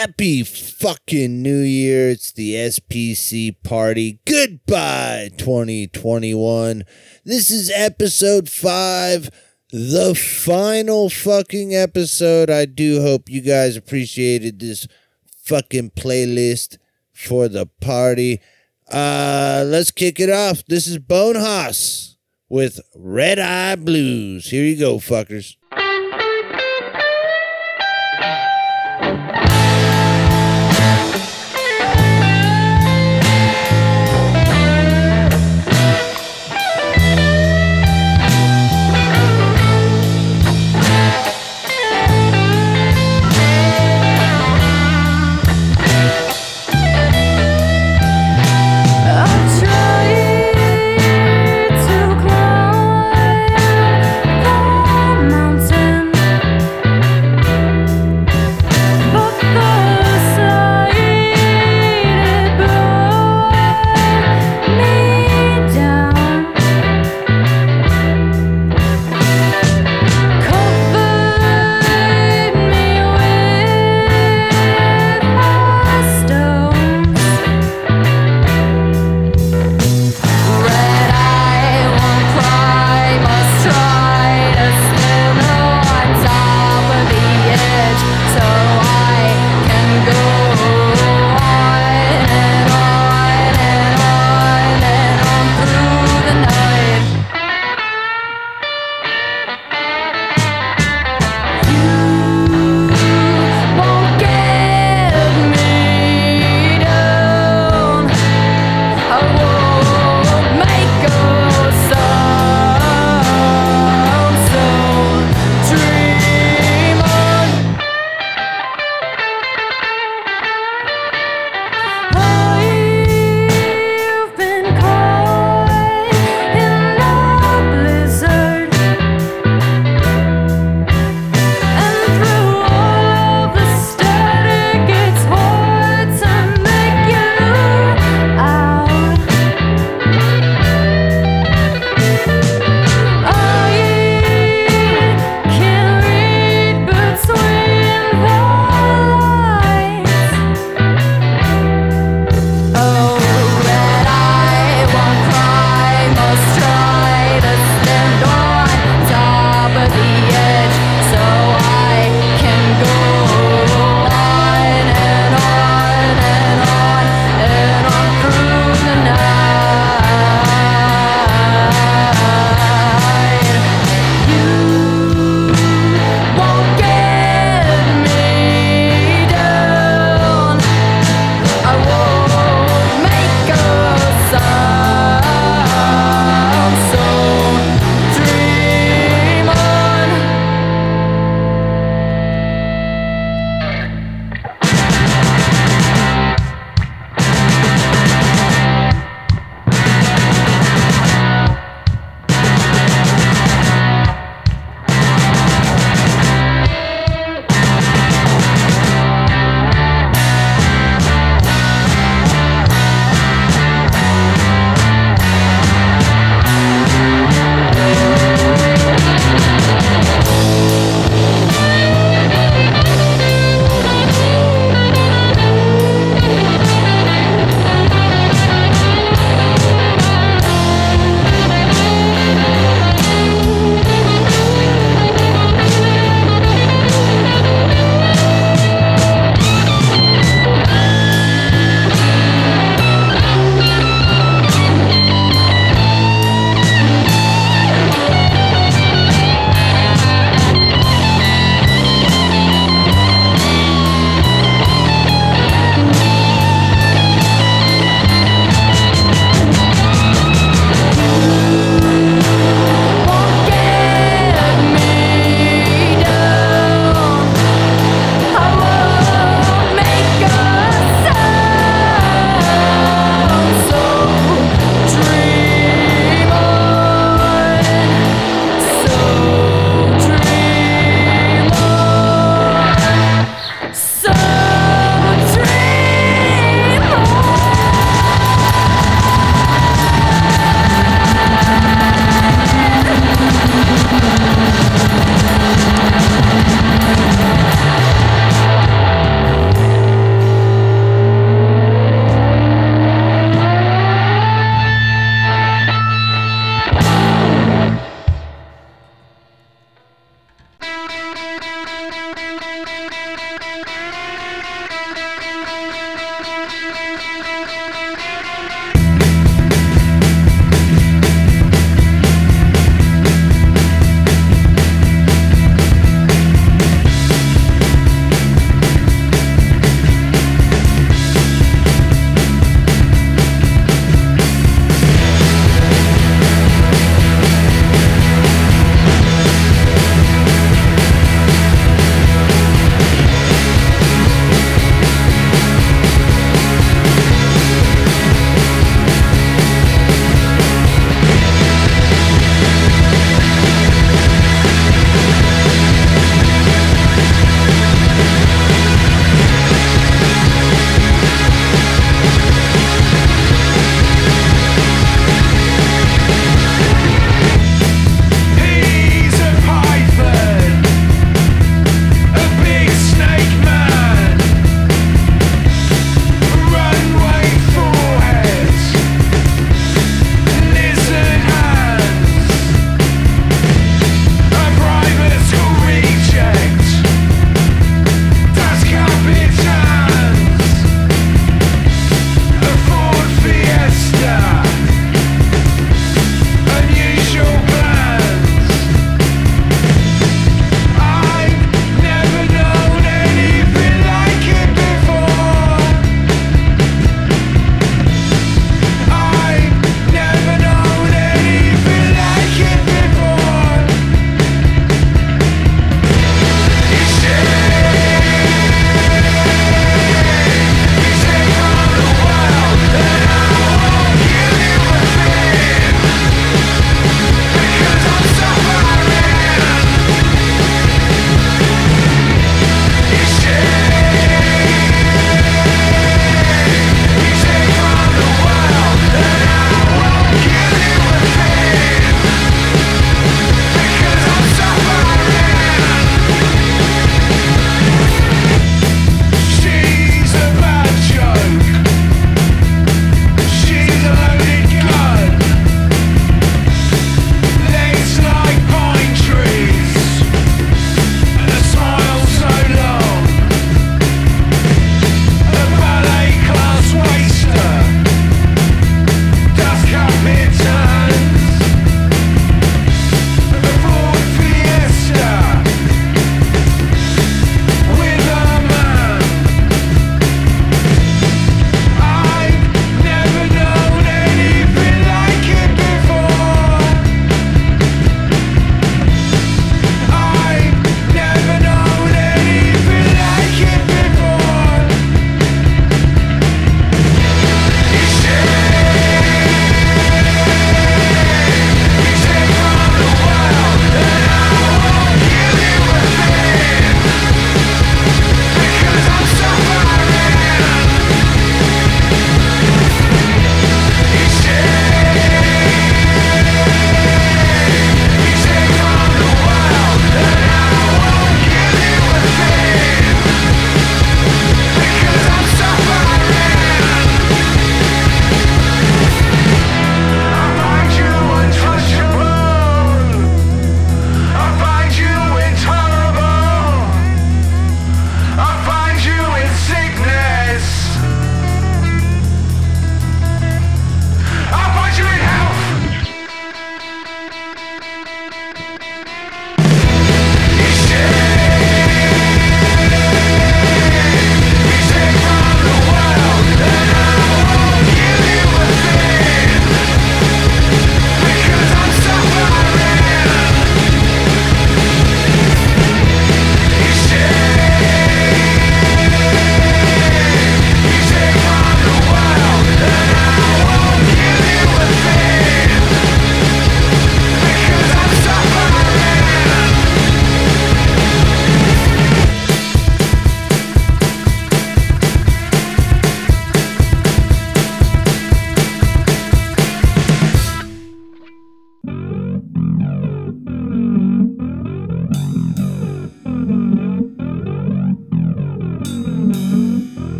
Happy fucking New Year. It's the SPC party. Goodbye, 2021. This is episode five, the final fucking episode. I do hope you guys appreciated this fucking playlist for the party. Uh, let's kick it off. This is Bone Hoss with Red Eye Blues. Here you go, fuckers.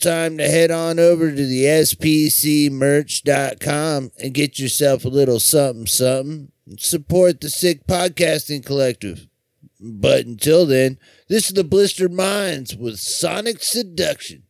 Time to head on over to the spcmerch.com and get yourself a little something something. Support the Sick Podcasting Collective. But until then, this is the Blistered Minds with Sonic Seduction.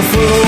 In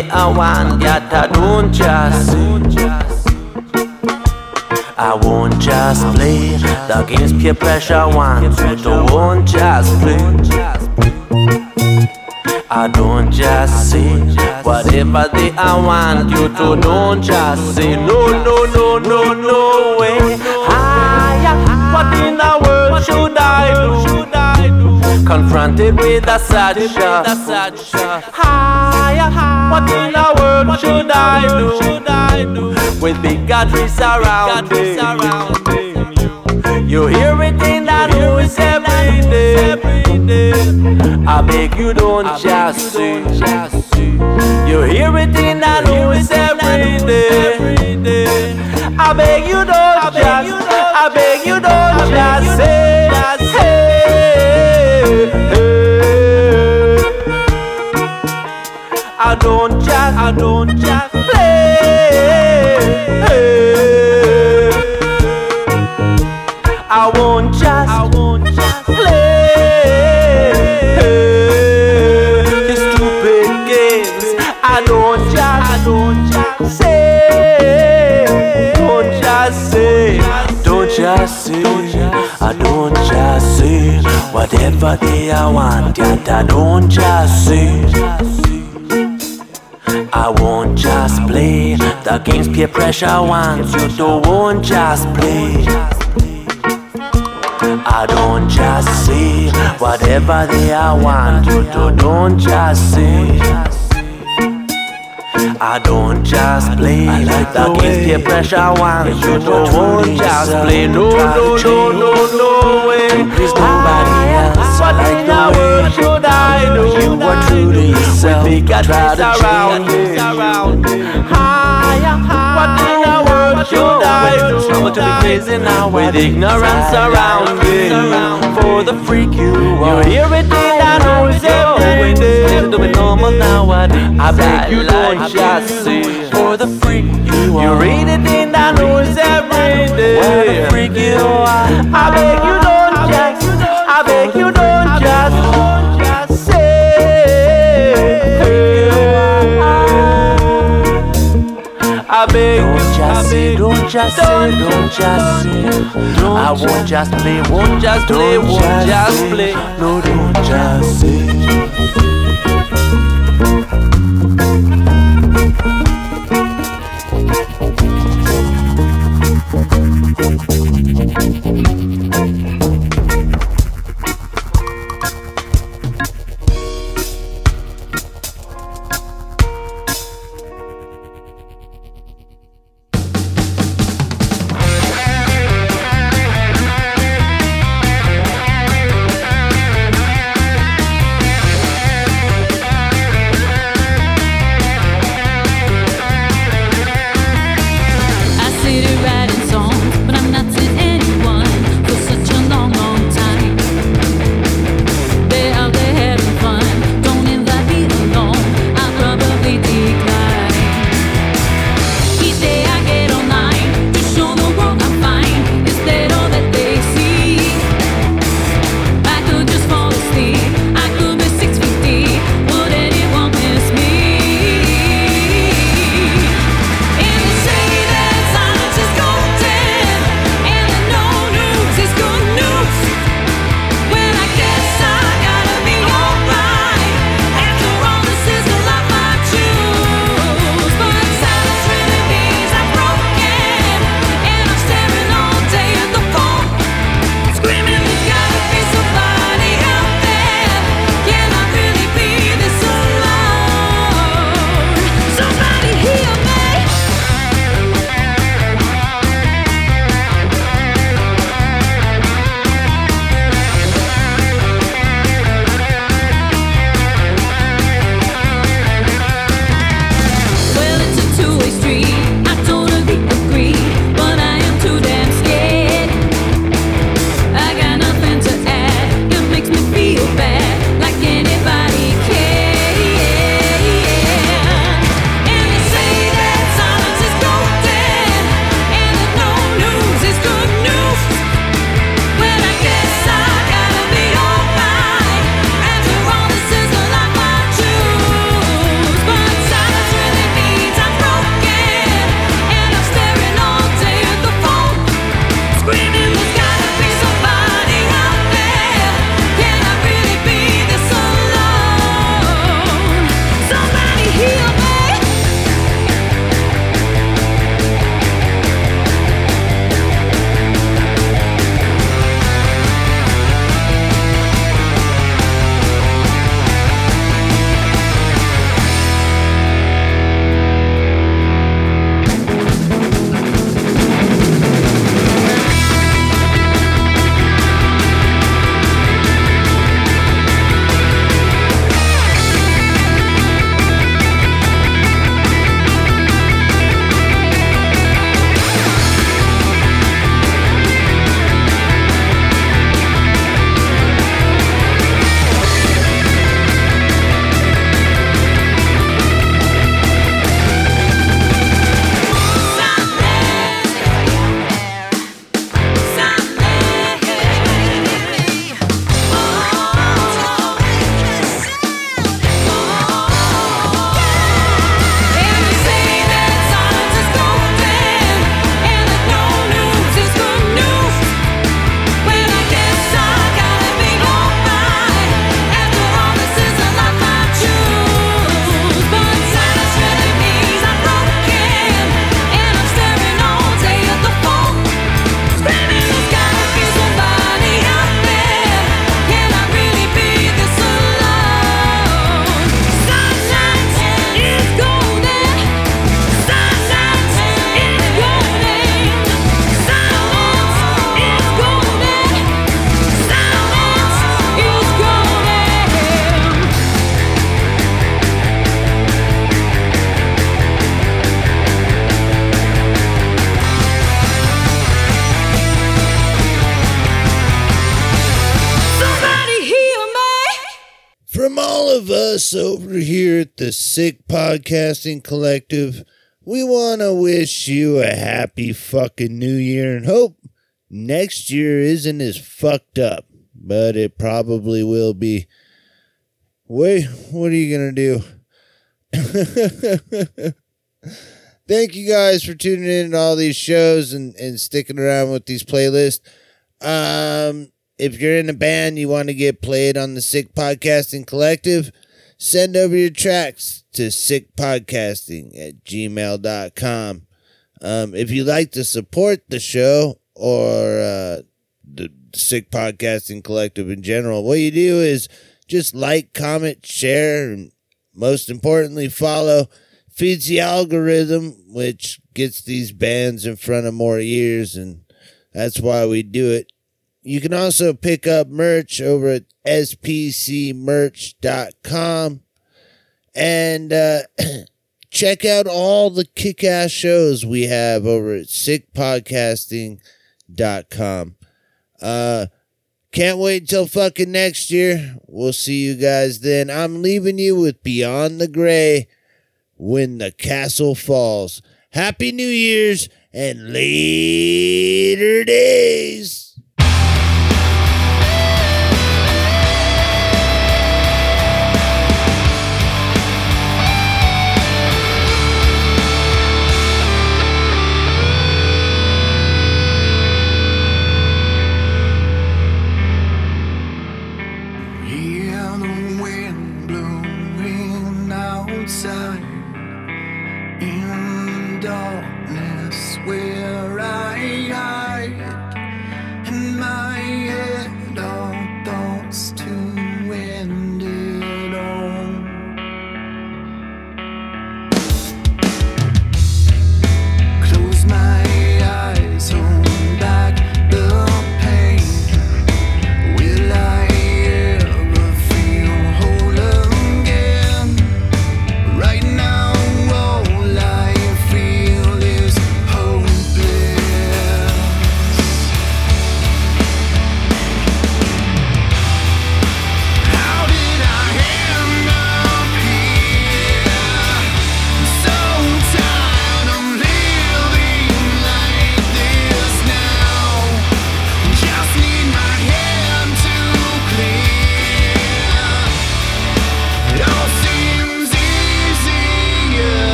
they I want, that don't just. I won't just play the games peer pressure wants you to won't just play. I don't just say whatever they I want you to don't just say no no no no no way. Higher, what in the world should I do? Confronted with a sad shot. What in the world should I do? With big countries surrounding you. You hear it in the news every day. I beg you don't just say. You hear it in the news every day. I beg you don't just. I beg you don't just say. Don't just. I don't just play. I won't just, I won't just play your stupid games. I don't just, I don't just say, don't just say, don't just say, I don't just say whatever they I want, that I don't just say. I won't just play the games peer pressure wants you to won't just play. I don't just say whatever they I want you to don't just say. I don't just play like the games peer pressure wants you to won't just play. No, no, no, no, no way. Please nobody else. What in the should I do? You are true to yourself. We got try to around Higher, what in the world should I do? But to be crazy now with ignorance surrounding For the freak you are. You hear it in the noise every day To be normal nowadays I beg you don't just say For the freak you are. You read it in the news every day. For the freak you are. I beg you don't I beg don't just say, don't just say, don't just say. I won't just play, won't just play, won't just play. No, don't just say. Podcasting Collective, we want to wish you a happy fucking new year and hope next year isn't as fucked up, but it probably will be. Wait, what are you going to do? Thank you guys for tuning in to all these shows and, and sticking around with these playlists. Um, if you're in a band you want to get played on the Sick Podcasting Collective, send over your tracks to sickpodcasting at gmail.com. Um, if you'd like to support the show or uh, the Sick Podcasting Collective in general, what you do is just like, comment, share, and most importantly, follow. Feeds the algorithm, which gets these bands in front of more ears, and that's why we do it. You can also pick up merch over at spcmerch.com and uh, check out all the kick ass shows we have over at sickpodcasting.com. Uh, can't wait until fucking next year. We'll see you guys then. I'm leaving you with Beyond the Gray when the castle falls. Happy New Year's and later days.